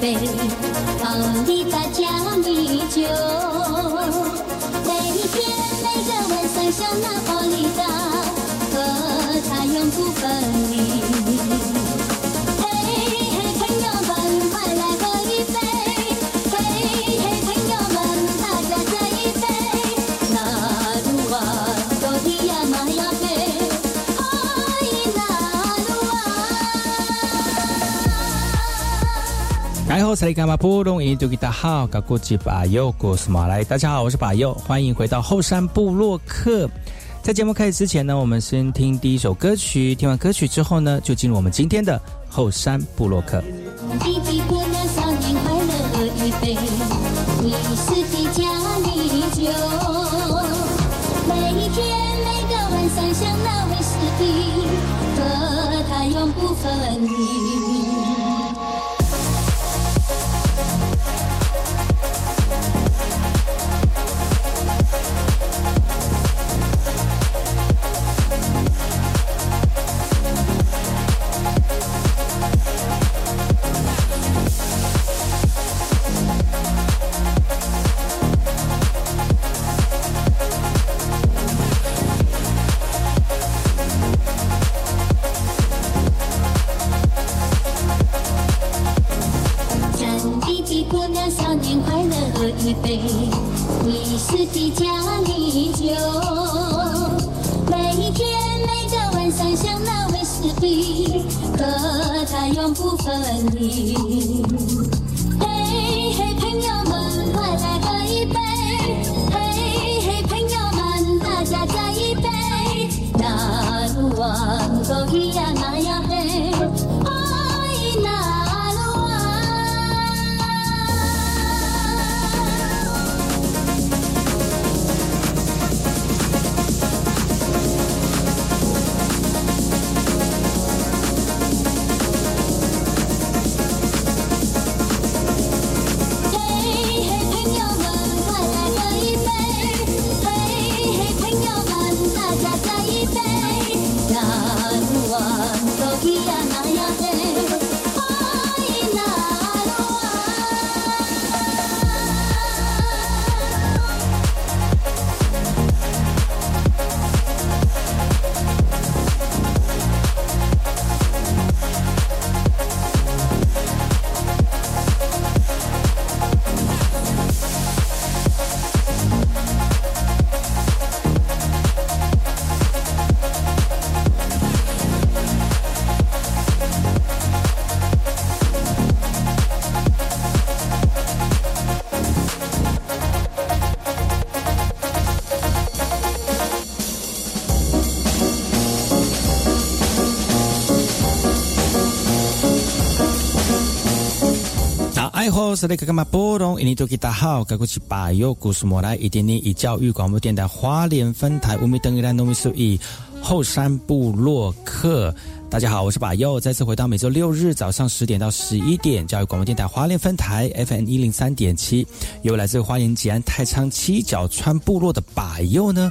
飞，哦，你在家依旧，每天每个晚上像那玻璃刀，和他永不分离。大家好，我是巴佑，欢迎回到后山部落客。在节目开始之前呢，我们先听第一首歌曲。听完歌曲之后呢，就进入我们今天的后山部落客。少年快乐，喝一杯威士忌加啤酒，每天每个晚上想那威士忌，和他永不分离。嘿嘿，朋友们，快来喝一杯。嘿嘿，朋友们，大家再一杯。南湾枸一呀，玛雅。好，是那个干嘛波动？印尼多吉大好，该过去把右故事莫来，一点点以教育广播电台花莲分台五米等于兰农米数一后山部落客。大家好，我是把右，再次回到每周六日早上十点到十一点，教育广播电台花莲分台 FM 一零三点七，由来自花莲吉安太仓七角川部落的把右呢。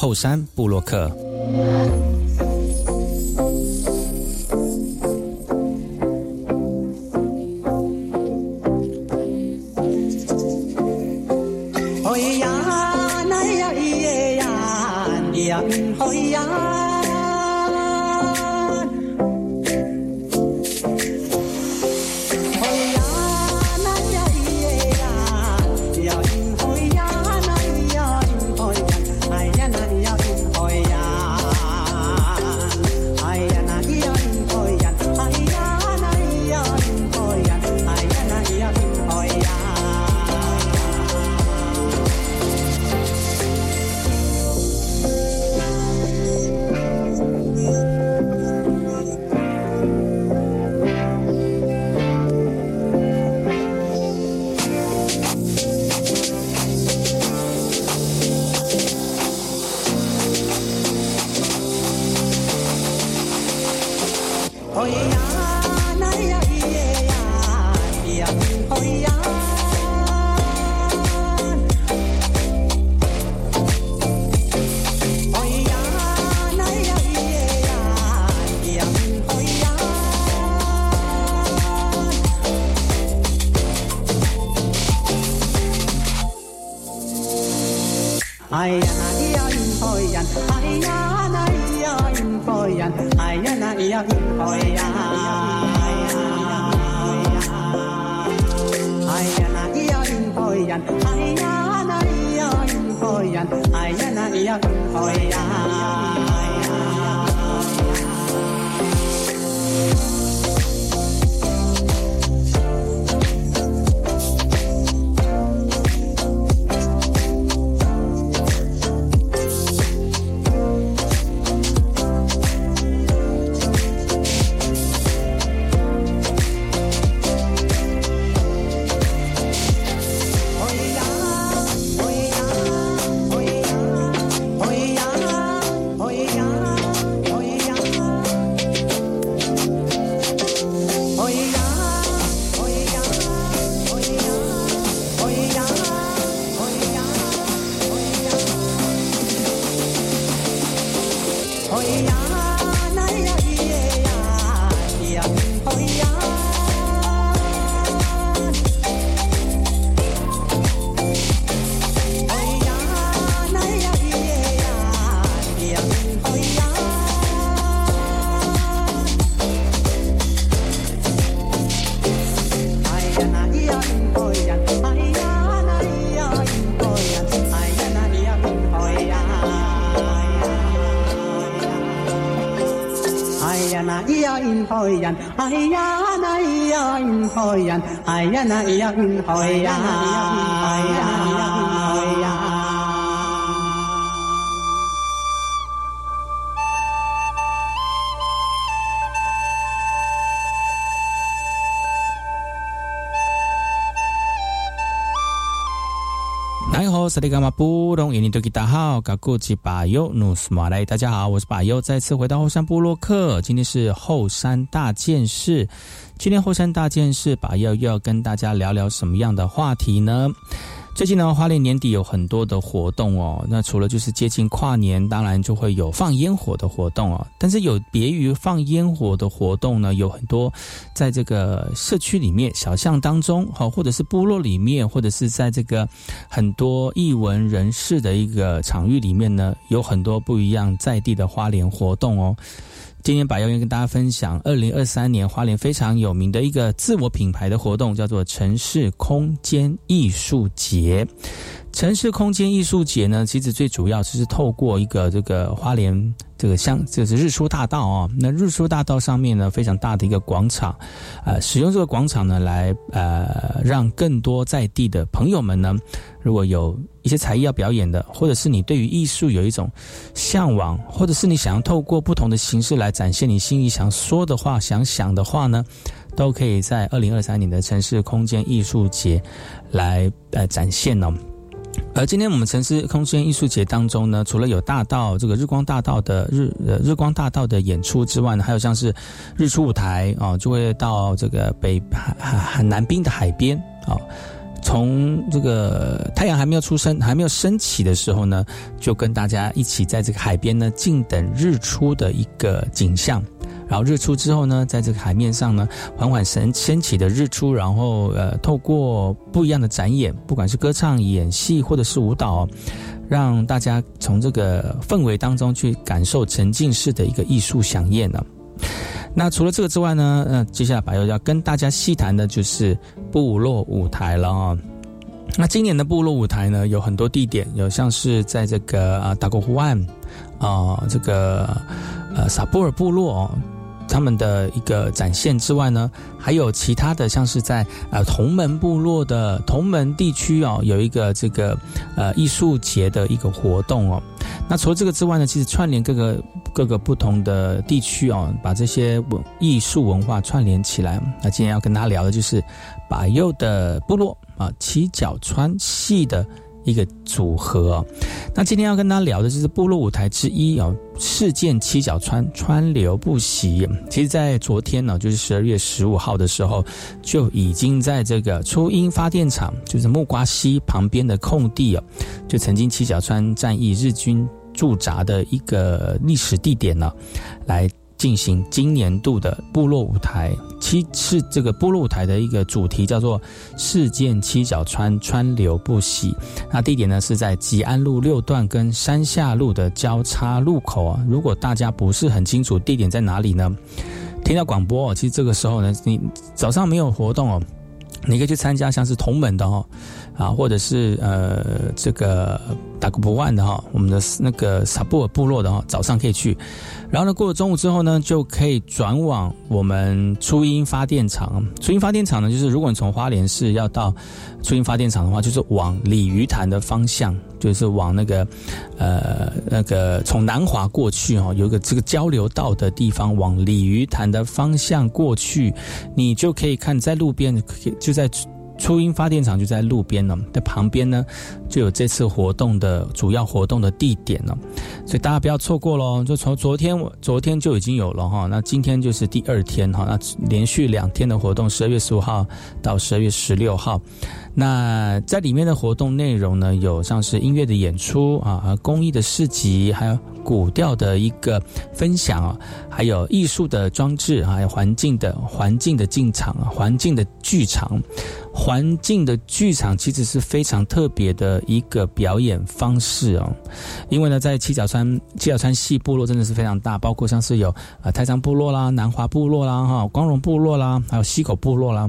后山布洛克。哎呀，那呀咿呀，呀，哎呀。那一样嗯好呀。萨利伽马布隆，印尼多吉大号，嘎古吉巴尤努斯马来，大家好，我是巴尤，再次回到后山部落克，今天是后山大件事。今天后山大件事，巴尤又要跟大家聊聊什么样的话题呢？最近呢，花莲年底有很多的活动哦。那除了就是接近跨年，当然就会有放烟火的活动哦。但是有别于放烟火的活动呢，有很多在这个社区里面、小巷当中，好，或者是部落里面，或者是在这个很多艺文人士的一个场域里面呢，有很多不一样在地的花莲活动哦。今天把要跟大家分享，二零二三年花莲非常有名的一个自我品牌的活动，叫做城市空间艺术节。城市空间艺术节呢，其实最主要就是透过一个这个花莲这个像就是日出大道啊，那日出大道上面呢非常大的一个广场，呃，使用这个广场呢来呃让更多在地的朋友们呢，如果有一些才艺要表演的，或者是你对于艺术有一种向往，或者是你想要透过不同的形式来展现你心里想说的话、想想的话呢，都可以在二零二三年的城市空间艺术节来呃展现呢。而今天我们城市空间艺术节当中呢，除了有大道这个日光大道的日呃日光大道的演出之外呢，还有像是日出舞台啊，就会到这个北海海南滨的海边啊，从这个太阳还没有出生还没有升起的时候呢，就跟大家一起在这个海边呢静等日出的一个景象。然后日出之后呢，在这个海面上呢，缓缓升升起的日出，然后呃，透过不一样的展演，不管是歌唱、演戏或者是舞蹈，让大家从这个氛围当中去感受沉浸式的一个艺术飨宴呢。那除了这个之外呢，呃，接下来白又要跟大家细谈的就是部落舞台了啊。那今年的部落舞台呢，有很多地点，有像是在这个啊达国湖岸啊，这个呃萨布尔部落。他们的一个展现之外呢，还有其他的，像是在呃同门部落的同门地区哦，有一个这个呃艺术节的一个活动哦。那除了这个之外呢，其实串联各个各个不同的地区哦，把这些文艺术文化串联起来。那今天要跟大家聊的就是把右的部落啊，七角川系的。一个组合，那今天要跟大家聊的就是部落舞台之一哦，事件七角川川流不息。其实，在昨天呢，就是十二月十五号的时候，就已经在这个初音发电厂，就是木瓜溪旁边的空地哦，就曾经七角川战役日军驻扎的一个历史地点呢，来。进行今年度的部落舞台，七是这个部落舞台的一个主题叫做“事件七角川川流不息”。那地点呢是在吉安路六段跟山下路的交叉路口啊。如果大家不是很清楚地点在哪里呢，听到广播，其实这个时候呢，你早上没有活动哦，你可以去参加像是同门的哦，啊，或者是呃这个打个不万的哈，我们的那个萨布尔部落的哈，早上可以去。然后呢，过了中午之后呢，就可以转往我们初音发电厂。初音发电厂呢，就是如果你从花莲市要到初音发电厂的话，就是往鲤鱼潭的方向，就是往那个呃那个从南华过去哦，有个这个交流道的地方，往鲤鱼潭的方向过去，你就可以看在路边，可以就在。初音发电厂就在路边呢，在旁边呢，就有这次活动的主要活动的地点呢，所以大家不要错过喽。就从昨天，昨天就已经有了哈，那今天就是第二天哈，那连续两天的活动，十二月十五号到十二月十六号。那在里面的活动内容呢，有像是音乐的演出啊，公益的市集，还有古调的一个分享啊，还有艺术的装置，还有环境的环境的进场啊，环境的剧场，环境的剧场其实是非常特别的一个表演方式哦，因为呢，在七角川七角川系部落真的是非常大，包括像是有啊太仓部落啦、南华部落啦、哈光荣部落啦，还有溪口部落啦。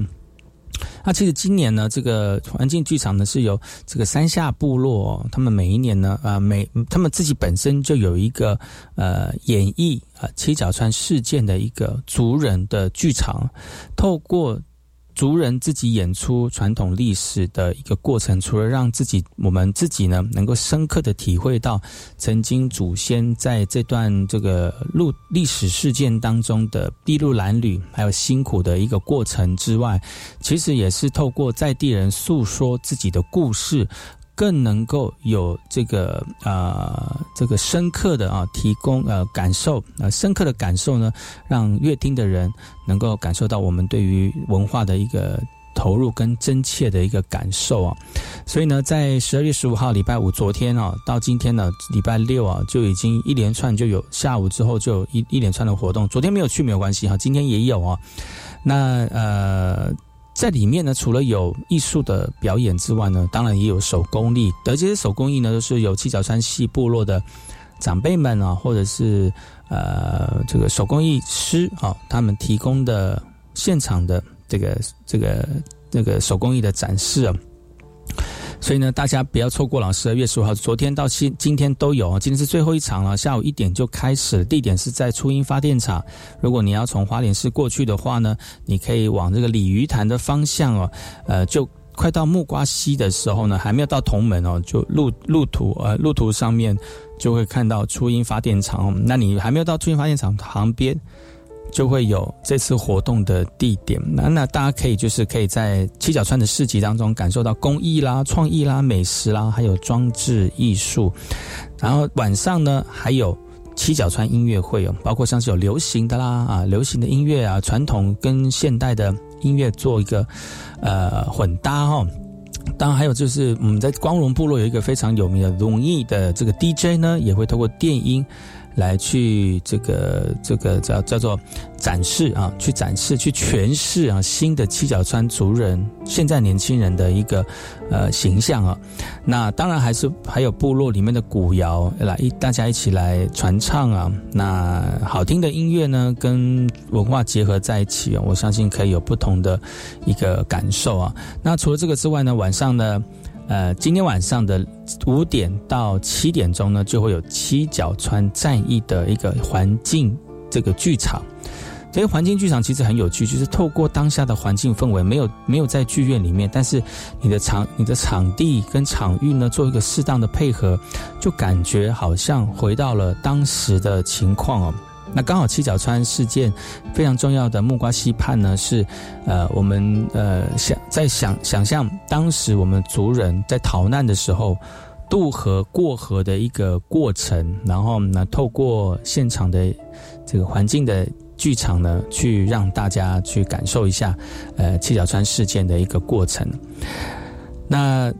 那其实今年呢，这个环境剧场呢是由这个山下部落，他们每一年呢，啊，每他们自己本身就有一个呃演绎啊七角川事件的一个族人的剧场，透过。族人自己演出传统历史的一个过程，除了让自己我们自己呢能够深刻的体会到曾经祖先在这段这个路历史事件当中的筚路蓝缕，还有辛苦的一个过程之外，其实也是透过在地人诉说自己的故事。更能够有这个啊，这个深刻的啊，提供呃感受啊，深刻的感受呢，让乐听的人能够感受到我们对于文化的一个投入跟真切的一个感受啊。所以呢，在十二月十五号礼拜五，昨天啊，到今天呢，礼拜六啊，就已经一连串就有下午之后就有一一连串的活动。昨天没有去没有关系哈，今天也有啊。那呃。在里面呢，除了有艺术的表演之外呢，当然也有手工艺。而这些手工艺呢，都是有七角山系部落的长辈们啊，或者是呃这个手工艺师啊，他们提供的现场的这个这个这个手工艺的展示啊。所以呢，大家不要错过了十二月十五号，昨天到今今天都有啊，今天是最后一场了，下午一点就开始，地点是在初音发电厂。如果你要从花莲市过去的话呢，你可以往这个鲤鱼潭的方向哦，呃，就快到木瓜溪的时候呢，还没有到同门哦，就路路途呃路途上面就会看到初音发电厂。那你还没有到初音发电厂旁边。就会有这次活动的地点，那那大家可以就是可以在七角川的市集当中感受到工艺啦、创意啦、美食啦，还有装置艺术。然后晚上呢，还有七角川音乐会哦，包括像是有流行的啦啊，流行的音乐啊，传统跟现代的音乐做一个呃混搭哈。当然还有就是我们在光荣部落有一个非常有名的容易的这个 DJ 呢，也会透过电音。来去这个这个叫叫做展示啊，去展示去诠释啊新的七角川族人现在年轻人的一个呃形象啊。那当然还是还有部落里面的古谣来一大家一起来传唱啊。那好听的音乐呢跟文化结合在一起啊，我相信可以有不同的一个感受啊。那除了这个之外呢，晚上呢。呃，今天晚上的五点到七点钟呢，就会有七角川战役的一个环境这个剧场。这个环境剧场其实很有趣，就是透过当下的环境氛围，没有没有在剧院里面，但是你的场你的场地跟场域呢，做一个适当的配合，就感觉好像回到了当时的情况哦。那刚好七角川事件非常重要的木瓜溪畔呢，是呃我们呃想在想想象当时我们族人在逃难的时候渡河过河的一个过程，然后呢透过现场的这个环境的剧场呢，去让大家去感受一下呃七角川事件的一个过程。那。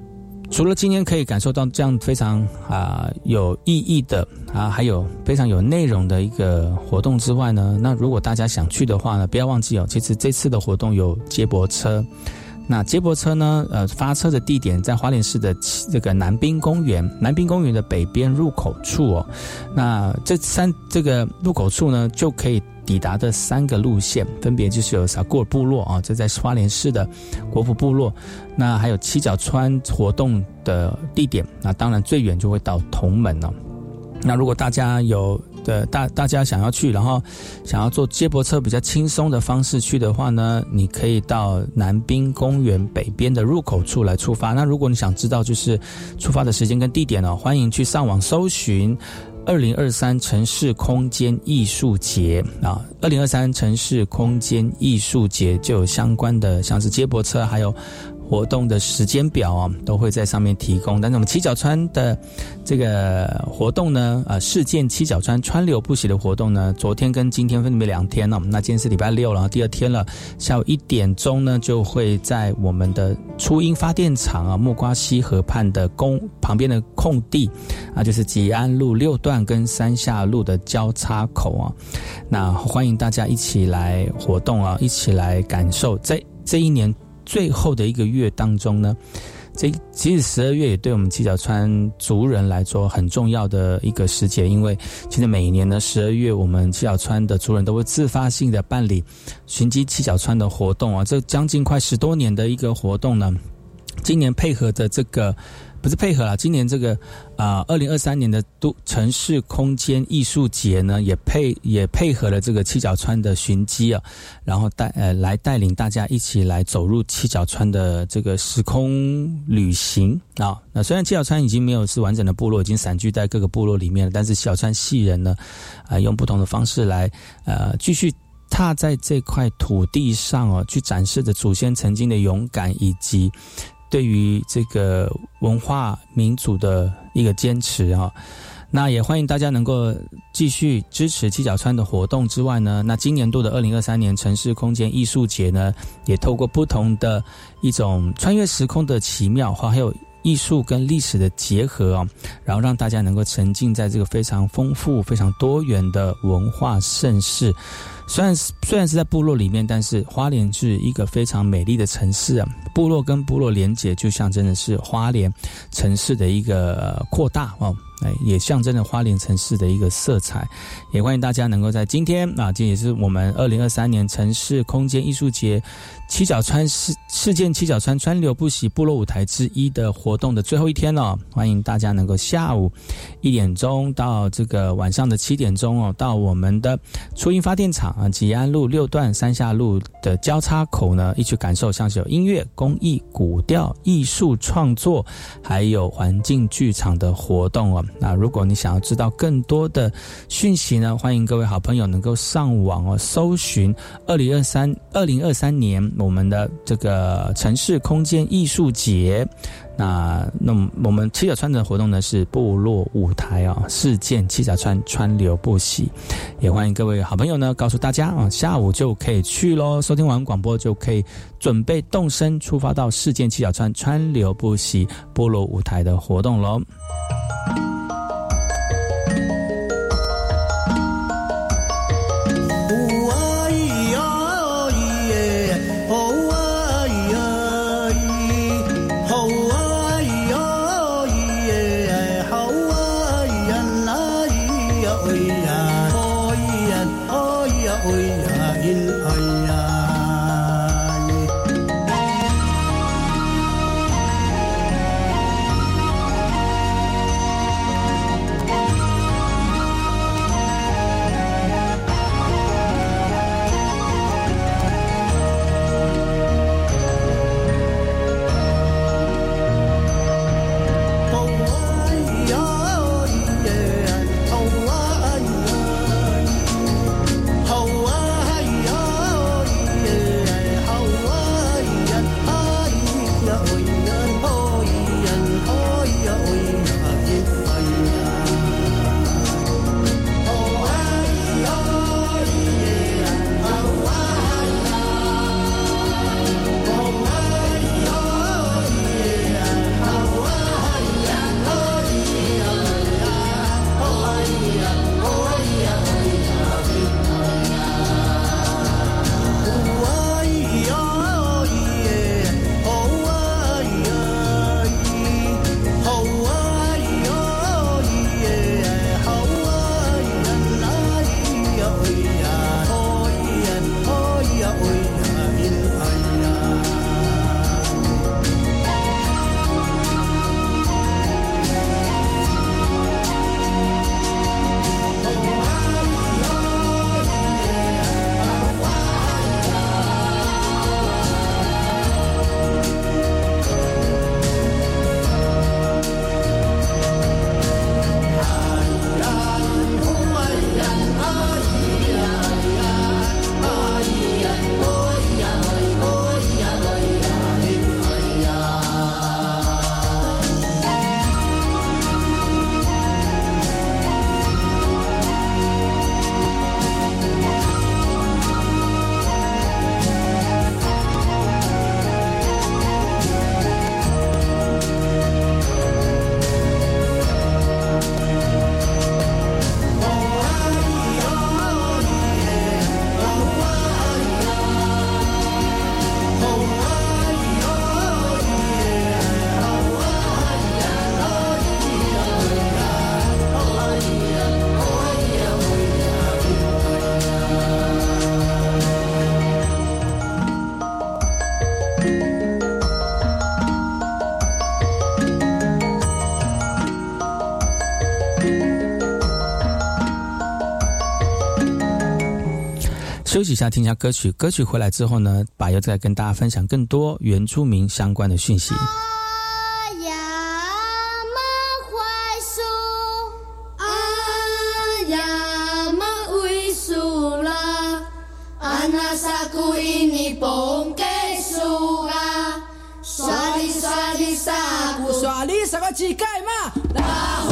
除了今天可以感受到这样非常啊有意义的啊，还有非常有内容的一个活动之外呢，那如果大家想去的话呢，不要忘记哦，其实这次的活动有接驳车。那接驳车呢，呃，发车的地点在花莲市的这个南滨公园，南滨公园的北边入口处哦。那这三这个入口处呢，就可以。抵达的三个路线，分别就是有萨古尔部落啊，这在花莲市的国府部落，那还有七角川活动的地点，那当然最远就会到同门了。那如果大家有的大大家想要去，然后想要坐接驳车比较轻松的方式去的话呢，你可以到南滨公园北边的入口处来出发。那如果你想知道就是出发的时间跟地点呢，欢迎去上网搜寻。二零二三城市空间艺术节啊，二零二三城市空间艺术节就有相关的，像是接驳车，还有。活动的时间表啊，都会在上面提供。但是我们七角川的这个活动呢，呃，事件七角川川流不息的活动呢，昨天跟今天分别两天了。那今天是礼拜六，然后第二天了，下午一点钟呢，就会在我们的初音发电厂啊，木瓜溪河畔的公旁边的空地啊，就是吉安路六段跟山下路的交叉口啊，那欢迎大家一起来活动啊，一起来感受这这一年。最后的一个月当中呢，这其实十二月也对我们七角川族人来说很重要的一个时节，因为其实每一年呢十二月，我们七角川的族人都会自发性的办理寻迹七角川的活动啊，这将近快十多年的一个活动呢，今年配合着这个。不是配合了，今年这个啊，二零二三年的都城市空间艺术节呢，也配也配合了这个七角川的寻机啊，然后带呃来带领大家一起来走入七角川的这个时空旅行啊。那虽然七角川已经没有是完整的部落，已经散居在各个部落里面了，但是小川系人呢，啊，用不同的方式来呃继续踏在这块土地上哦，去展示着祖先曾经的勇敢以及。对于这个文化民族的一个坚持啊，那也欢迎大家能够继续支持七角川的活动之外呢，那今年度的二零二三年城市空间艺术节呢，也透过不同的一种穿越时空的奇妙，还有艺术跟历史的结合啊，然后让大家能够沉浸在这个非常丰富、非常多元的文化盛世。虽然是虽然是在部落里面，但是花莲是一个非常美丽的城市啊。部落跟部落连接，就象征的是花莲城市的一个扩大哦。哎，也象征着花莲城市的一个色彩。也欢迎大家能够在今天啊，这也是我们二零二三年城市空间艺术节。七角川事事件七角川川流不息部落舞台之一的活动的最后一天哦，欢迎大家能够下午一点钟到这个晚上的七点钟哦，到我们的初音发电厂啊吉安路六段三下路的交叉口呢，一起感受像是有音乐、公益、古调艺术创作，还有环境剧场的活动哦。那如果你想要知道更多的讯息呢，欢迎各位好朋友能够上网哦，搜寻二零二三二零二三年。我们的这个城市空间艺术节，那那我们七角川的活动呢是部落舞台啊，事件七角川川流不息，也欢迎各位好朋友呢告诉大家啊，下午就可以去喽，收听完广播就可以准备动身出发到事件七角川川流不息部落舞台的活动喽。休息一下听一下歌曲歌曲回来之后呢把又再跟大家分享更多原住民相关的讯息。啊呀啊呀啦那给个几盖嘛。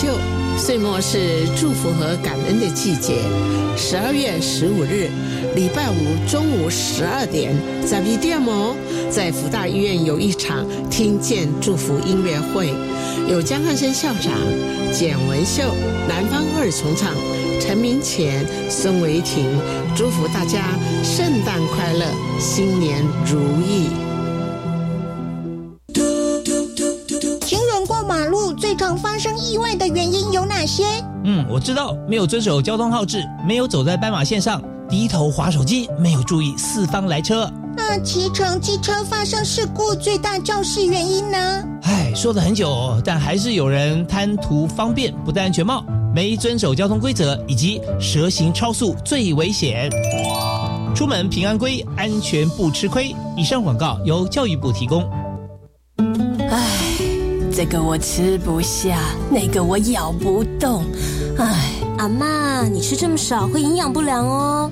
秀，岁末是祝福和感恩的季节。十二月十五日，礼拜五中午十二点，在 V 店哦，在福大医院有一场听见祝福音乐会，有江汉生校长、简文秀、南方二重唱、陈明乾、孙维婷，祝福大家圣诞快乐，新年如意。发生意外的原因有哪些？嗯，我知道，没有遵守交通号志，没有走在斑马线上，低头划手机，没有注意四方来车。那骑乘机车发生事故最大肇事原因呢？唉，说了很久，但还是有人贪图方便，不戴安全帽，没遵守交通规则，以及蛇行超速最危险。出门平安归，安全不吃亏。以上广告由教育部提供。这个我吃不下，那个我咬不动。唉，阿妈，你吃这么少会营养不良哦。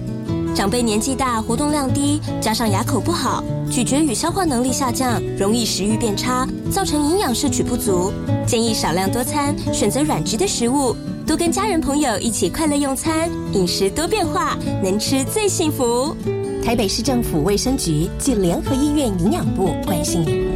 长辈年纪大，活动量低，加上牙口不好，咀嚼与消化能力下降，容易食欲变差，造成营养摄取不足。建议少量多餐，选择软质的食物，多跟家人朋友一起快乐用餐，饮食多变化，能吃最幸福。台北市政府卫生局暨联合医院营养部关心你。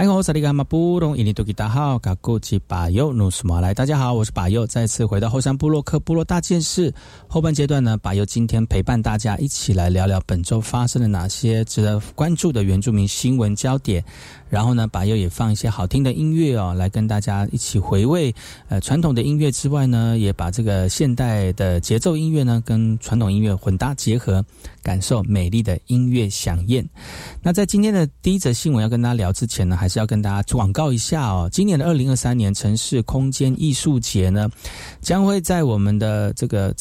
来好，萨利伽马布隆伊尼多吉达好，嘎古吉巴尤努斯马来，大家好，我是巴尤，再次回到后山部落克部落大件事后半阶段呢，巴尤今天陪伴大家一起来聊聊本周发生了哪些值得关注的原住民新闻焦点。然后呢，把又也放一些好听的音乐哦，来跟大家一起回味。呃，传统的音乐之外呢，也把这个现代的节奏音乐呢，跟传统音乐混搭结合，感受美丽的音乐响宴。那在今天的第一则新闻要跟大家聊之前呢，还是要跟大家广告一下哦。今年的二零二三年城市空间艺术节呢，将会在我们的这个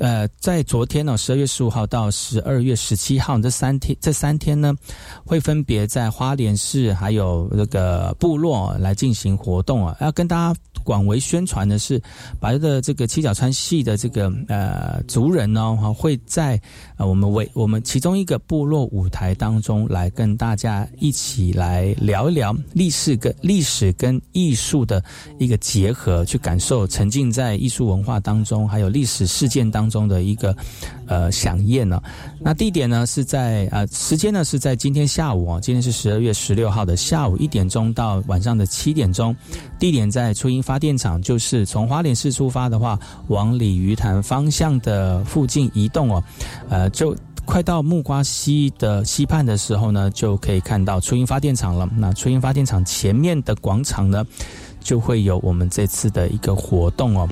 呃，在昨天呢，十二月十五号到十二月十七号这三天，这三天呢，会分别在花莲市还有这个部落来进行活动啊，要跟大家广为宣传的是，把的这个七角川系的这个呃族人呢，哈会在呃我们为我们其中一个部落舞台当中来跟大家一起来聊一聊历史跟历史跟艺术的一个结合，去感受沉浸在艺术文化当中，还有历史事件当中的一个呃响宴呢。那地点呢是在呃时间呢是在今天下午啊，今天是十二月十六号的。下午一点钟到晚上的七点钟，地点在初音发电厂，就是从花莲市出发的话，往鲤鱼潭方向的附近移动哦，呃，就快到木瓜溪的溪畔的时候呢，就可以看到初音发电厂了。那初音发电厂前面的广场呢，就会有我们这次的一个活动哦，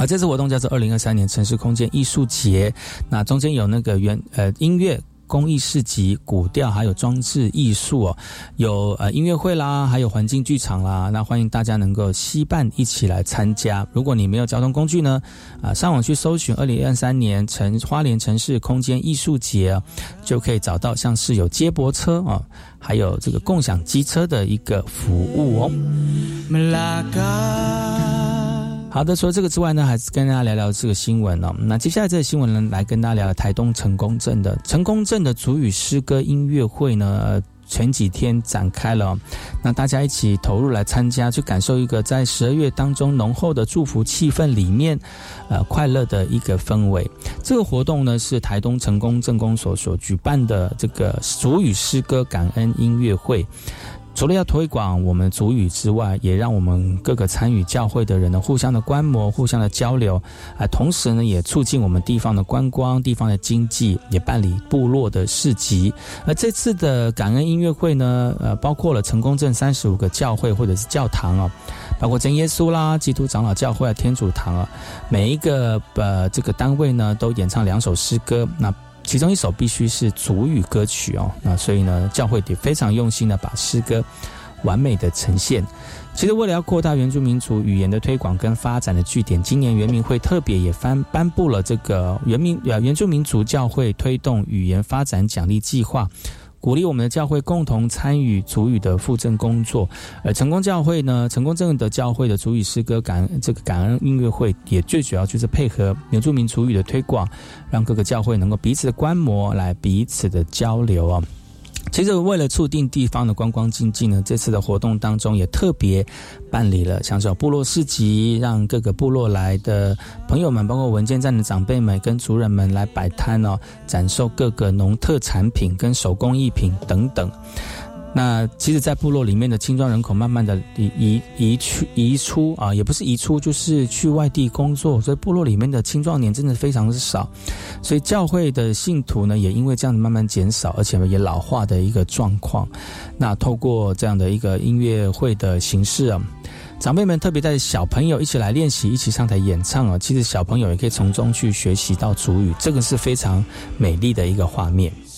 而这次活动叫做二零二三年城市空间艺术节，那中间有那个原呃音乐。公益市集、古调还有装置艺术哦，有呃音乐会啦，还有环境剧场啦，那欢迎大家能够惜伴一起来参加。如果你没有交通工具呢，啊，上网去搜寻二零二三年城花莲城市空间艺术节，就可以找到像是有接驳车啊，还有这个共享机车的一个服务哦。好的，除了这个之外呢，还是跟大家聊聊这个新闻哦。那接下来这个新闻呢，来跟大家聊聊台东成功镇的成功镇的主语诗歌音乐会呢，前几天展开了。那大家一起投入来参加，去感受一个在十二月当中浓厚的祝福气氛里面，呃，快乐的一个氛围。这个活动呢，是台东成功镇公所所举办的这个主语诗歌感恩音乐会。除了要推广我们主语之外，也让我们各个参与教会的人呢互相的观摩、互相的交流，啊，同时呢也促进我们地方的观光、地方的经济，也办理部落的市集。而这次的感恩音乐会呢，呃，包括了成功镇三十五个教会或者是教堂啊，包括真耶稣啦、基督长老教会啊、天主堂啊，每一个呃这个单位呢都演唱两首诗歌，那。其中一首必须是主语歌曲哦，那所以呢，教会也非常用心的把诗歌完美的呈现。其实为了要扩大原住民族语言的推广跟发展的据点，今年原民会特别也颁颁布了这个原民原住民族教会推动语言发展奖励计划。鼓励我们的教会共同参与主语的附赠工作，而成功教会呢，成功证的教会的主语诗歌感恩这个感恩音乐会，也最主要就是配合原住民主语的推广，让各个教会能够彼此的观摩，来彼此的交流啊。其实，为了促进地方的观光经济呢，这次的活动当中也特别办理了像是部落市集，让各个部落来的朋友们，包括文件站的长辈们跟族人们来摆摊哦，展售各个农特产品跟手工艺品等等。那其实，在部落里面的青壮人口慢慢的移移移去移出啊，也不是移出，就是去外地工作，所以部落里面的青壮年真的非常的少，所以教会的信徒呢，也因为这样子慢慢减少，而且也老化的一个状况。那透过这样的一个音乐会的形式啊，长辈们特别带小朋友一起来练习，一起上台演唱啊，其实小朋友也可以从中去学习到主语，这个是非常美丽的一个画面。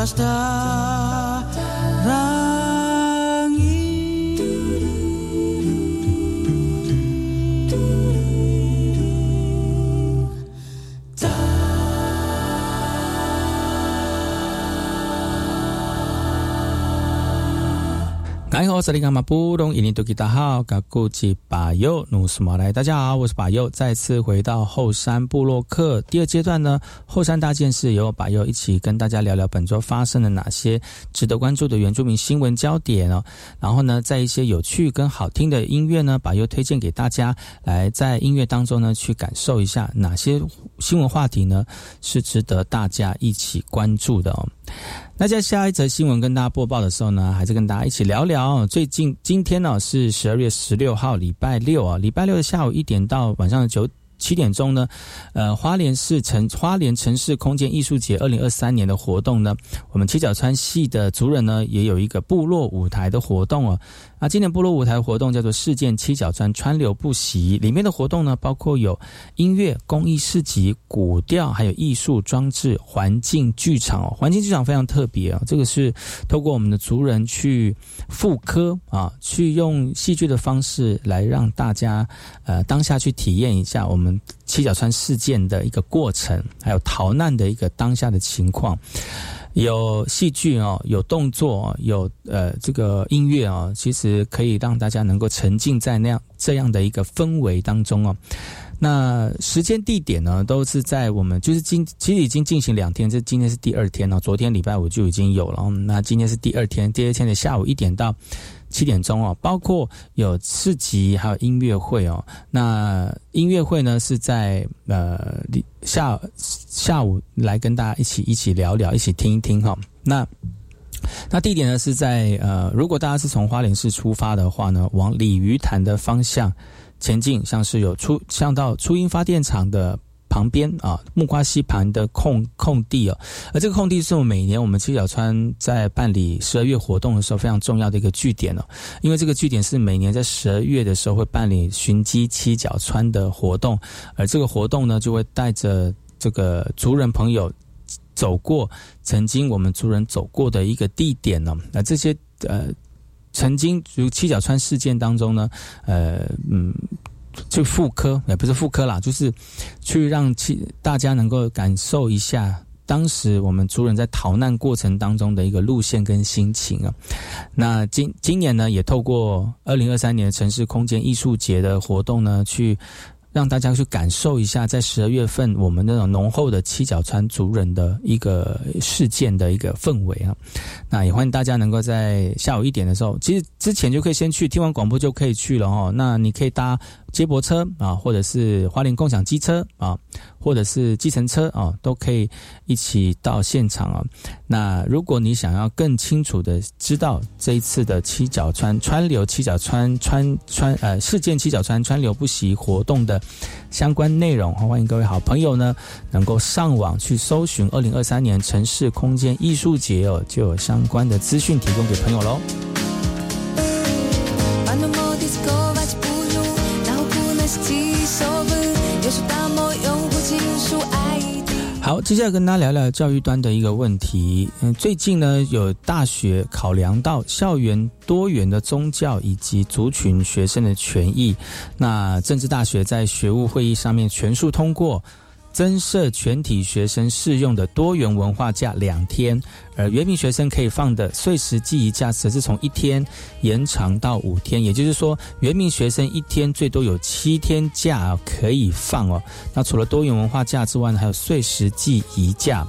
just up 你好，这里是马布隆印尼多吉大号，噶古吉巴尤努斯马来。大家好，我是巴尤，再次回到后山部落客第二阶段呢。后山大件事由巴尤一起跟大家聊聊本周发生了哪些值得关注的原住民新闻焦点哦。然后呢，在一些有趣跟好听的音乐呢，巴尤推荐给大家，来在音乐当中呢去感受一下哪些新闻话题呢是值得大家一起关注的哦。那在下一则新闻跟大家播报的时候呢，还是跟大家一起聊聊。最近今天呢是十二月十六号，礼拜六啊，礼拜六的下午一点到晚上的九七点钟呢，呃，花莲市城花莲城市空间艺术节二零二三年的活动呢，我们七角川系的族人呢也有一个部落舞台的活动哦。啊今年部落舞台活动叫做“事件七角川川流不息”，里面的活动呢，包括有音乐、公益市集、古调，还有艺术装置、环境剧场哦。环境剧场非常特别啊，这个是透过我们的族人去复刻啊，去用戏剧的方式来让大家呃当下去体验一下我们七角川事件的一个过程，还有逃难的一个当下的情况。有戏剧哦，有动作，有呃这个音乐哦，其实可以让大家能够沉浸在那样这样的一个氛围当中哦。那时间地点呢，都是在我们就是今其实已经进行两天，这今天是第二天了。昨天礼拜五就已经有了，那今天是第二天，第二天的下午一点到。七点钟哦，包括有市集，还有音乐会哦。那音乐会呢是在呃下下午来跟大家一起一起聊聊，一起听一听哈。那那地点呢是在呃，如果大家是从花莲市出发的话呢，往鲤鱼潭的方向前进，像是有出像到初音发电厂的旁边啊，木瓜溪旁的空空地哦，而这个空地是我们每年我们七角川在办理十二月活动的时候非常重要的一个据点哦，因为这个据点是每年在十二月的时候会办理寻机七角川的活动，而这个活动呢就会带着这个族人朋友走过曾经我们族人走过的一个地点呢，那这些呃曾经如七角川事件当中呢，呃嗯。去复刻也不是复刻啦，就是去让其大家能够感受一下当时我们族人在逃难过程当中的一个路线跟心情啊。那今今年呢，也透过二零二三年城市空间艺术节的活动呢，去。让大家去感受一下，在十二月份我们那种浓厚的七角川族人的一个事件的一个氛围啊。那也欢迎大家能够在下午一点的时候，其实之前就可以先去听完广播就可以去了哦。那你可以搭接驳车啊，或者是花莲共享机车啊。或者是计程车啊，都可以一起到现场啊。那如果你想要更清楚的知道这一次的七角川川流七角川川川呃事件七角川川流不息活动的相关内容，欢迎各位好朋友呢能够上网去搜寻二零二三年城市空间艺术节哦，就有相关的资讯提供给朋友喽。好，接下来跟大家聊聊教育端的一个问题。嗯，最近呢，有大学考量到校园多元的宗教以及族群学生的权益，那政治大学在学务会议上面全数通过。增设全体学生适用的多元文化假两天，而原名学生可以放的碎石记忆假则是从一天延长到五天，也就是说，原名学生一天最多有七天假可以放哦。那除了多元文化假之外呢，还有碎石记忆假。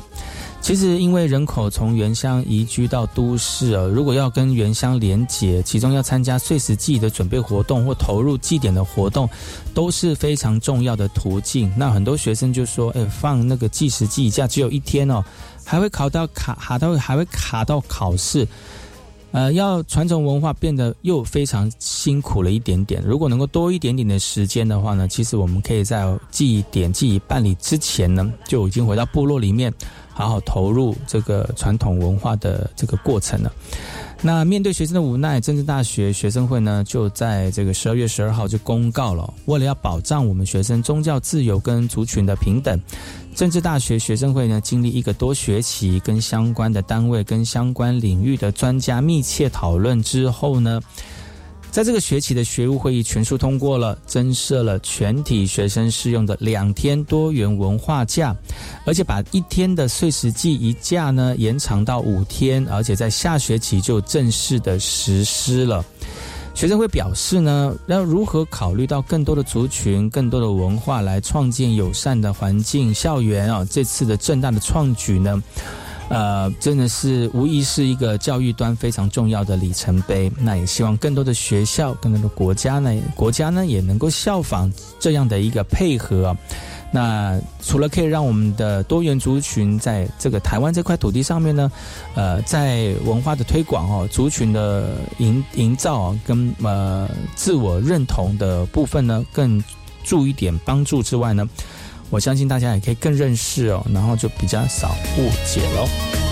其实，因为人口从原乡移居到都市啊，如果要跟原乡连结，其中要参加岁时祭的准备活动或投入祭典的活动，都是非常重要的途径。那很多学生就说：“哎，放那个计时祭假只有一天哦，还会考到卡还到还会卡到考试，呃，要传承文化变得又非常辛苦了一点点。如果能够多一点点的时间的话呢，其实我们可以在祭典祭办理之前呢，就已经回到部落里面。”然后投入这个传统文化的这个过程了。那面对学生的无奈，政治大学学生会呢，就在这个十二月十二号就公告了，为了要保障我们学生宗教自由跟族群的平等，政治大学学生会呢，经历一个多学期，跟相关的单位跟相关领域的专家密切讨论之后呢。在这个学期的学务会议全数通过了，增设了全体学生适用的两天多元文化假，而且把一天的碎石记一假呢延长到五天，而且在下学期就正式的实施了。学生会表示呢，要如何考虑到更多的族群、更多的文化来创建友善的环境校园啊？这次的正大的创举呢？呃，真的是无疑是一个教育端非常重要的里程碑。那也希望更多的学校、更多的国家呢，国家呢也能够效仿这样的一个配合。那除了可以让我们的多元族群在这个台湾这块土地上面呢，呃，在文化的推广哦、族群的营营造跟呃自我认同的部分呢，更注一点帮助之外呢。我相信大家也可以更认识哦，然后就比较少误解喽。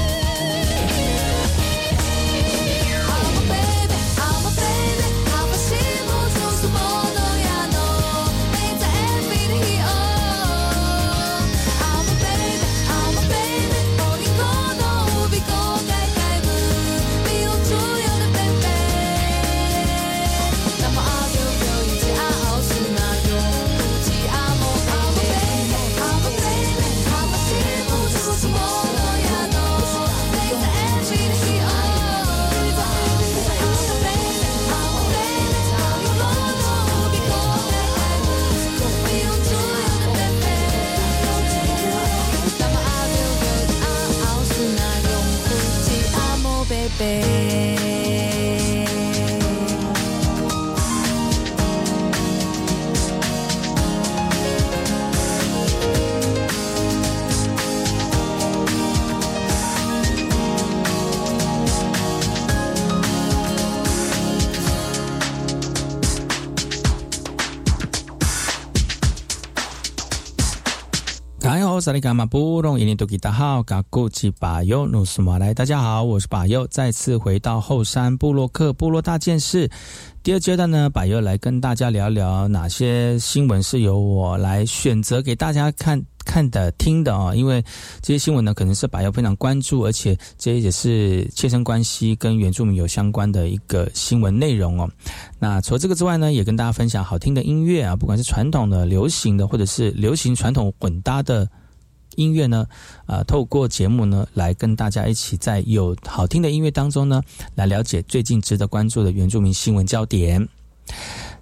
Baby. 萨利卡马布隆，印尼多吉达号，嘎古吉巴尤努斯马来，大家好，我是巴尤，再次回到后山布洛克部落大件事。第二阶段呢，巴尤来跟大家聊聊哪些新闻是由我来选择给大家看。看的、听的啊，因为这些新闻呢，可能是百佑非常关注，而且这也是切身关系跟原住民有相关的一个新闻内容哦。那除了这个之外呢，也跟大家分享好听的音乐啊，不管是传统的、流行的，或者是流行传统混搭的音乐呢，啊，透过节目呢，来跟大家一起在有好听的音乐当中呢，来了解最近值得关注的原住民新闻焦点。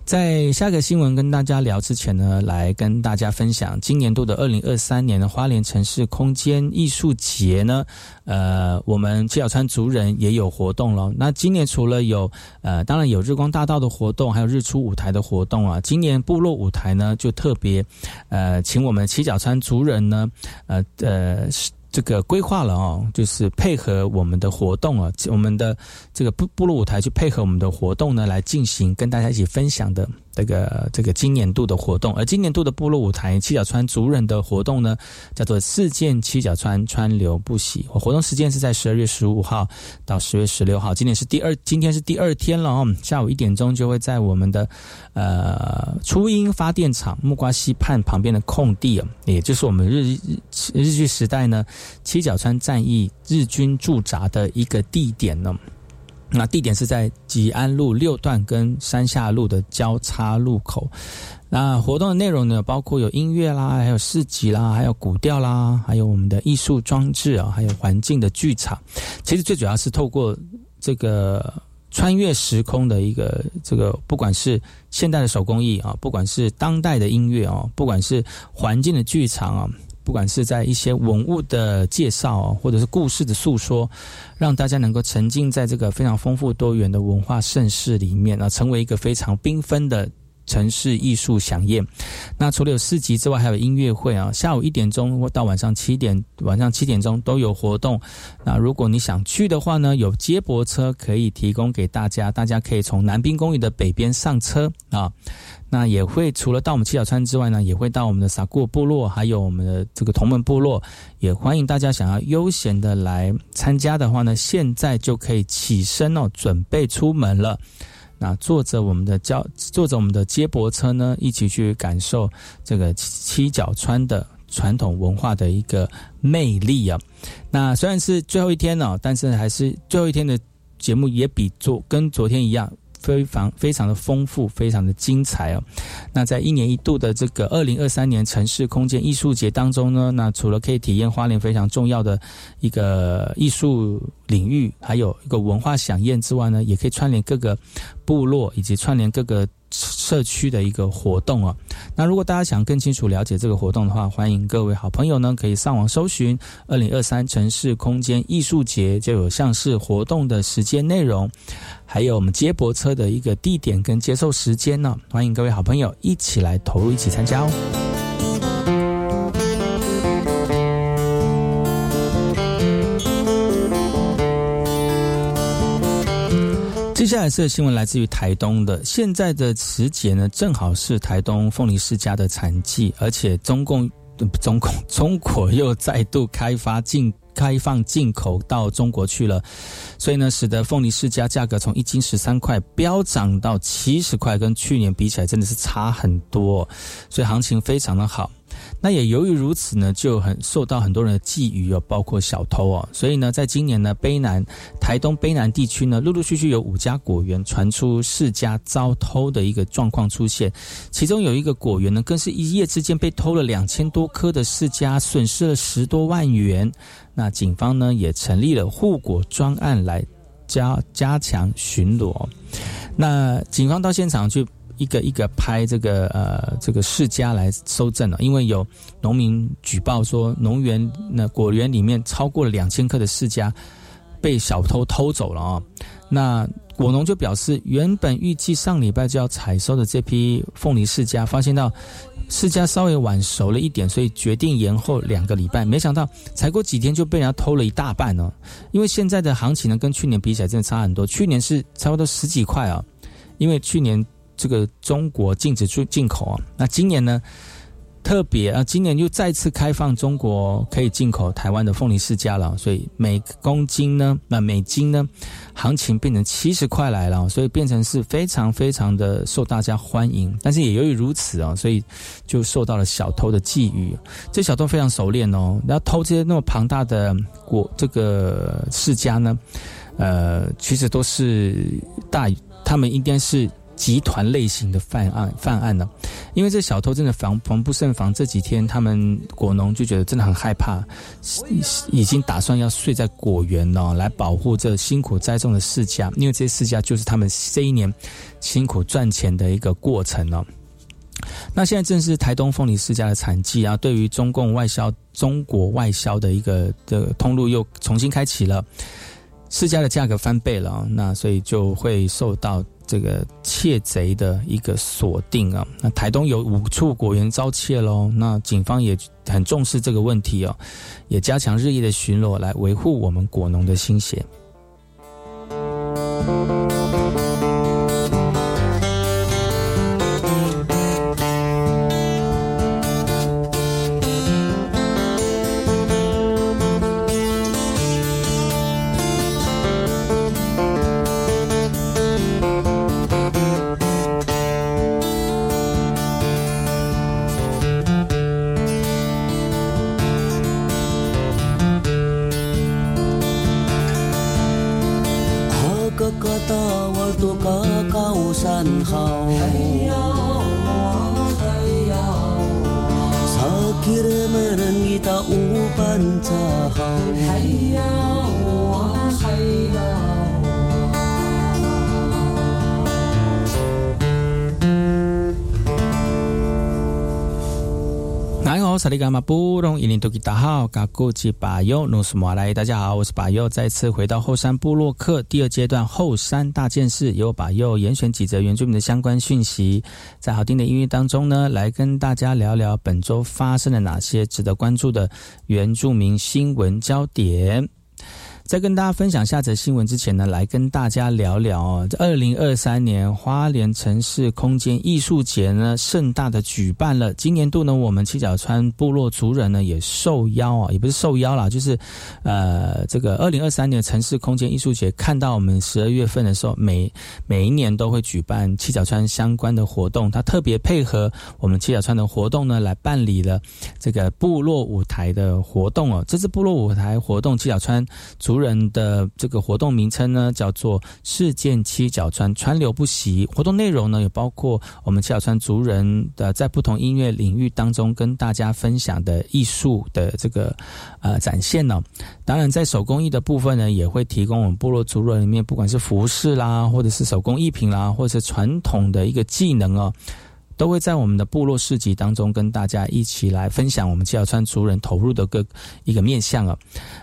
在下个新闻跟大家聊之前呢，来跟大家分享今年度的二零二三年的花莲城市空间艺术节呢，呃，我们七角川族人也有活动了。那今年除了有呃，当然有日光大道的活动，还有日出舞台的活动啊。今年部落舞台呢，就特别呃，请我们七角川族人呢，呃呃。这个规划了哦，就是配合我们的活动啊，我们的这个部部落舞台去配合我们的活动呢，来进行跟大家一起分享的。这个这个今年度的活动，而今年度的部落舞台七角川族人的活动呢，叫做“四件七角川川流不息”。活动时间是在十二月十五号到十月十六号，今年是第二，今天是第二天了哦。下午一点钟就会在我们的呃初音发电厂木瓜溪畔旁边的空地啊，也就是我们日日据时代呢七角川战役日军驻扎的一个地点呢。那地点是在吉安路六段跟山下路的交叉路口。那活动的内容呢，包括有音乐啦，还有市集啦，还有古调啦，还有我们的艺术装置啊，还有环境的剧场。其实最主要是透过这个穿越时空的一个这个，不管是现代的手工艺啊，不管是当代的音乐哦，不管是环境的剧场啊。不管是在一些文物的介绍，或者是故事的诉说，让大家能够沉浸在这个非常丰富多元的文化盛世里面啊，成为一个非常缤纷的城市艺术飨宴。那除了有市集之外，还有音乐会啊，下午一点钟到晚上七点，晚上七点钟都有活动。那如果你想去的话呢，有接驳车可以提供给大家，大家可以从南滨公寓的北边上车啊。那也会除了到我们七角川之外呢，也会到我们的撒过部落，还有我们的这个同门部落，也欢迎大家想要悠闲的来参加的话呢，现在就可以起身哦，准备出门了。那坐着我们的交，坐着我们的接驳车呢，一起去感受这个七角川的传统文化的一个魅力啊。那虽然是最后一天了，但是还是最后一天的节目也比昨跟昨天一样。非常非常的丰富，非常的精彩哦。那在一年一度的这个二零二三年城市空间艺术节当中呢，那除了可以体验花莲非常重要的一个艺术领域，还有一个文化飨宴之外呢，也可以串联各个部落以及串联各个。社区的一个活动啊，那如果大家想更清楚了解这个活动的话，欢迎各位好朋友呢可以上网搜寻二零二三城市空间艺术节，就有像是活动的时间内容，还有我们接驳车的一个地点跟接受时间呢，欢迎各位好朋友一起来投入，一起参加哦。接下来这个新闻来自于台东的，现在的时节呢，正好是台东凤梨世家的产季，而且中共 中共 中国又再度开发进开放进口到中国去了，所以呢，使得凤梨世家价格从一斤十三块飙涨到七十块，跟去年比起来真的是差很多，所以行情非常的好。那也由于如此呢，就很受到很多人的觊觎哦，包括小偷哦，所以呢，在今年呢，卑南、台东卑南地区呢，陆陆续续有五家果园传出世家遭偷的一个状况出现，其中有一个果园呢，更是一夜之间被偷了两千多颗的世家，损失了十多万元。那警方呢，也成立了护果专案来加加强巡逻。那警方到现场去。一个一个拍这个呃这个世家来收证了，因为有农民举报说农园那果园里面超过了两千克的世家被小偷偷走了啊。那果农就表示，原本预计上礼拜就要采收的这批凤梨世家，发现到世家稍微晚熟了一点，所以决定延后两个礼拜。没想到才过几天就被人家偷了一大半呢。因为现在的行情呢跟去年比起来真的差很多，去年是差不多十几块啊，因为去年。这个中国禁止出进口啊，那今年呢，特别啊，今年又再次开放中国可以进口台湾的凤梨世家了，所以每公斤呢，那每斤呢，行情变成七十块来了，所以变成是非常非常的受大家欢迎。但是也由于如此啊，所以就受到了小偷的觊觎。这小偷非常熟练哦，然后偷这些那么庞大的果这个世家呢，呃，其实都是大，他们应该是。集团类型的犯案犯案呢，因为这小偷真的防防不胜防。这几天他们果农就觉得真的很害怕，已经打算要睡在果园哦，来保护这辛苦栽种的世家，因为这些世家就是他们这一年辛苦赚钱的一个过程哦。那现在正是台东凤梨世家的产季啊，对于中共外销中国外销的一个的通路又重新开启了，世家的价格翻倍了，那所以就会受到。这个窃贼的一个锁定啊，那台东有五处果园遭窃喽，那警方也很重视这个问题哦，也加强日夜的巡逻来维护我们果农的心血。好嗨哟啊嗨哟撒开了好嗨萨利伽马布隆伊林多吉达好，嘎古吉巴尤努斯马来，大家好，我是巴尤，再次回到后山部落克第二阶段后山大件事，由巴尤严选几则原住民的相关讯息，在好听的音乐当中呢，来跟大家聊聊本周发生了哪些值得关注的原住民新闻焦点。在跟大家分享下则新闻之前呢，来跟大家聊聊哦，二零二三年花莲城市空间艺术节呢，盛大的举办了。今年度呢，我们七角川部落族人呢也受邀啊，也不是受邀啦，就是呃，这个二零二三年城市空间艺术节，看到我们十二月份的时候，每每一年都会举办七角川相关的活动，他特别配合我们七角川的活动呢，来办理了这个部落舞台的活动哦。这次部落舞台活动，七角川族。族人的这个活动名称呢，叫做“事件七角川川流不息”。活动内容呢，也包括我们七角川族人的在不同音乐领域当中跟大家分享的艺术的这个呃展现呢。当然，在手工艺的部分呢，也会提供我们部落族人里面，不管是服饰啦，或者是手工艺品啦，或者是传统的一个技能哦。都会在我们的部落市集当中跟大家一起来分享我们七小川族人投入的各一个面向啊。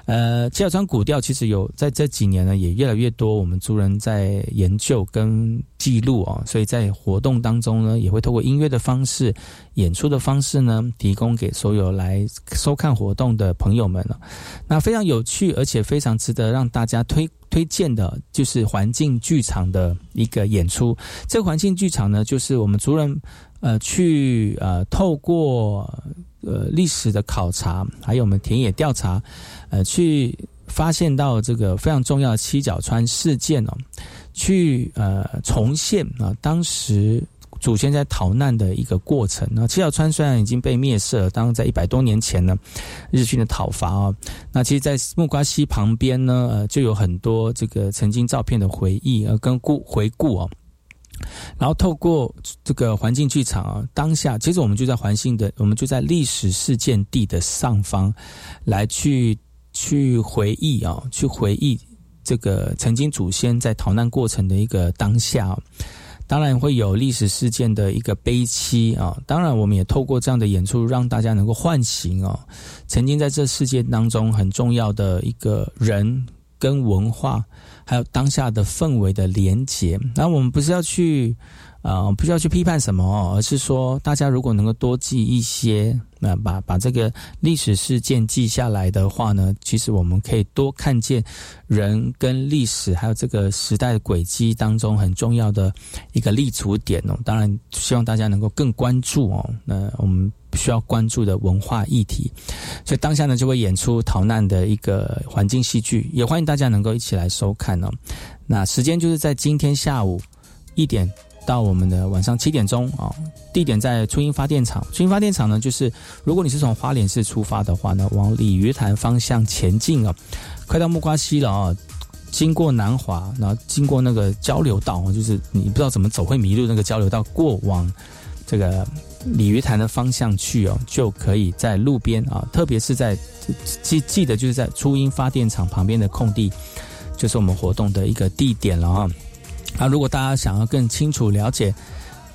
呃，七小川古调其实有在这几年呢，也越来越多我们族人在研究跟记录啊，所以在活动当中呢，也会透过音乐的方式、演出的方式呢，提供给所有来收看活动的朋友们了。那非常有趣，而且非常值得让大家推。推荐的就是环境剧场的一个演出。这个环境剧场呢，就是我们族人呃去呃透过呃历史的考察，还有我们田野调查，呃去发现到这个非常重要的七角川事件哦，去呃重现啊当时。祖先在逃难的一个过程。那七角川虽然已经被灭了，当在一百多年前呢，日军的讨伐啊，那其实，在木瓜溪旁边呢，呃，就有很多这个曾经照片的回忆呃，跟顾回顾哦。然后透过这个环境剧场啊，当下其实我们就在环境的，我们就在历史事件地的上方，来去去回忆啊，去回忆这个曾经祖先在逃难过程的一个当下。当然会有历史事件的一个悲戚啊！当然，我们也透过这样的演出，让大家能够唤醒哦，曾经在这世界当中很重要的一个人跟文化，还有当下的氛围的连结。那我们不是要去。啊，不需要去批判什么，而是说，大家如果能够多记一些，那把把这个历史事件记下来的话呢，其实我们可以多看见人跟历史还有这个时代的轨迹当中很重要的一个立足点哦。当然，希望大家能够更关注哦。那我们。需要关注的文化议题。所以当下呢，就会演出逃难的一个环境戏剧，也欢迎大家能够一起来收看哦。那时间就是在今天下午一点到我们的晚上七点钟啊，地点在初音发电厂。初音发电厂呢，就是如果你是从花莲市出发的话呢，往鲤鱼潭方向前进啊，快到木瓜溪了啊。经过南华，然后经过那个交流道，就是你不知道怎么走会迷路那个交流道，过往这个鲤鱼潭的方向去哦，就可以在路边啊，特别是在记记得就是在初音发电厂旁边的空地，就是我们活动的一个地点了啊。啊，如果大家想要更清楚了解。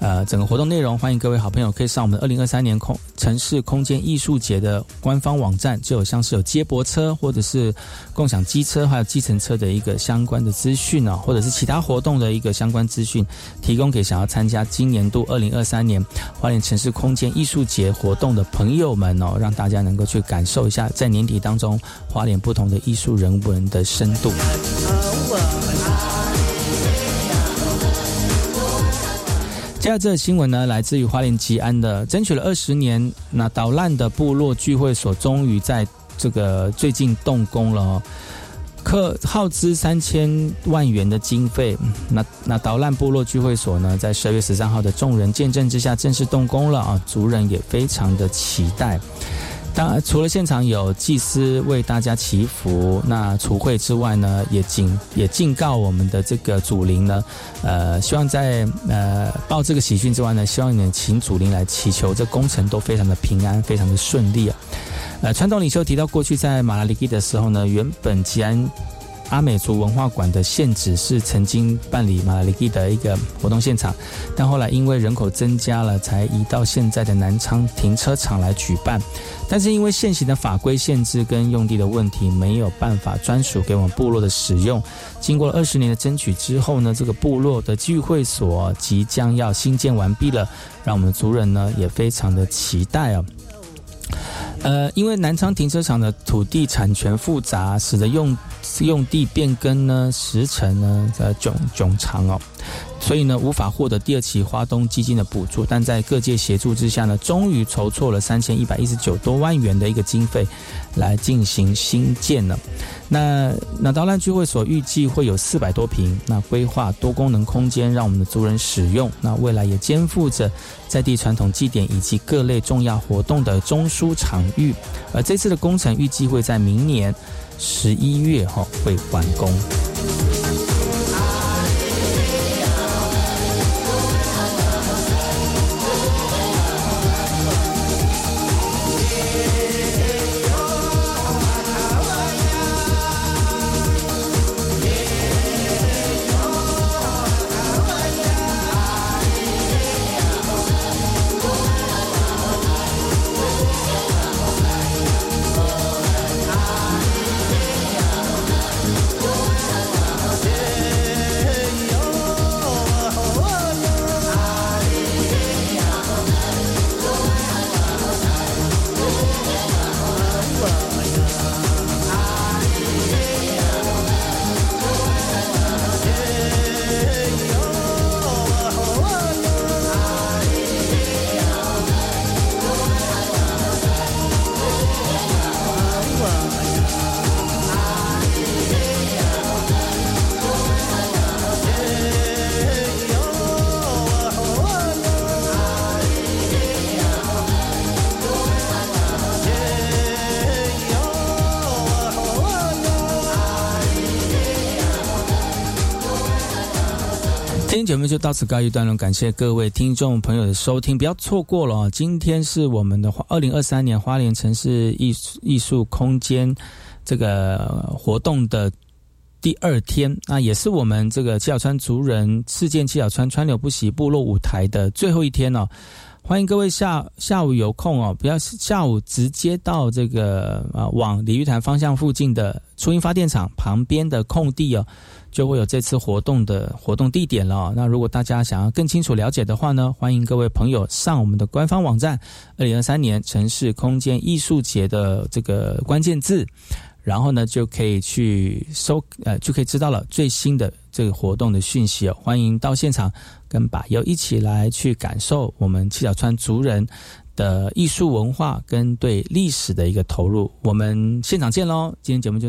呃，整个活动内容，欢迎各位好朋友可以上我们二零二三年空城市空间艺术节的官方网站，就有像是有接驳车或者是共享机车，还有计程车的一个相关的资讯呢，或者是其他活动的一个相关资讯，提供给想要参加今年度二零二三年花莲城市空间艺术节活动的朋友们哦，让大家能够去感受一下在年底当中花莲不同的艺术人文的深度。接下这个新闻呢，来自于花莲吉安的，争取了二十年，那捣烂的部落聚会所终于在这个最近动工了，哦可耗资三千万元的经费，那那捣烂部落聚会所呢，在十二月十三号的众人见证之下正式动工了啊，族人也非常的期待。当，除了现场有祭司为大家祈福、那除会之外呢，也警也敬告我们的这个祖灵呢，呃，希望在呃报这个喜讯之外呢，希望你们请祖灵来祈求这工程都非常的平安、非常的顺利啊。呃，传统领袖提到过去在马拉里基的时候呢，原本吉安。阿美族文化馆的现址是曾经办理马拉里基的一个活动现场，但后来因为人口增加了，才移到现在的南昌停车场来举办。但是因为现行的法规限制跟用地的问题，没有办法专属给我们部落的使用。经过了二十年的争取之后呢，这个部落的聚会所即将要新建完毕了，让我们族人呢也非常的期待哦。呃，因为南昌停车场的土地产权复杂，使得用用地变更呢时程呢在迥迥长哦，所以呢无法获得第二期花东基金的补助，但在各界协助之下呢，终于筹措了三千一百一十九多万元的一个经费来进行新建了。那那导览聚会所预计会有四百多平，那规划多功能空间让我们的族人使用。那未来也肩负着在地传统祭典以及各类重要活动的中枢场域。而这次的工程预计会在明年十一月哈会完工。节目就到此告一段落，感谢各位听众朋友的收听，不要错过了啊！今天是我们的二零二三年花莲城市艺术艺术空间这个活动的第二天，那也是我们这个七小川族人事件七小川川流不息部落舞台的最后一天哦。欢迎各位下下午有空哦，不要下午直接到这个啊往鲤鱼潭方向附近的初音发电厂旁边的空地哦。就会有这次活动的活动地点了。那如果大家想要更清楚了解的话呢，欢迎各位朋友上我们的官方网站，二零二三年城市空间艺术节的这个关键字，然后呢就可以去搜，呃，就可以知道了最新的这个活动的讯息哦。欢迎到现场跟把友一起来去感受我们七角川族人。的艺术文化跟对历史的一个投入。我们现场见喽！今天节目就。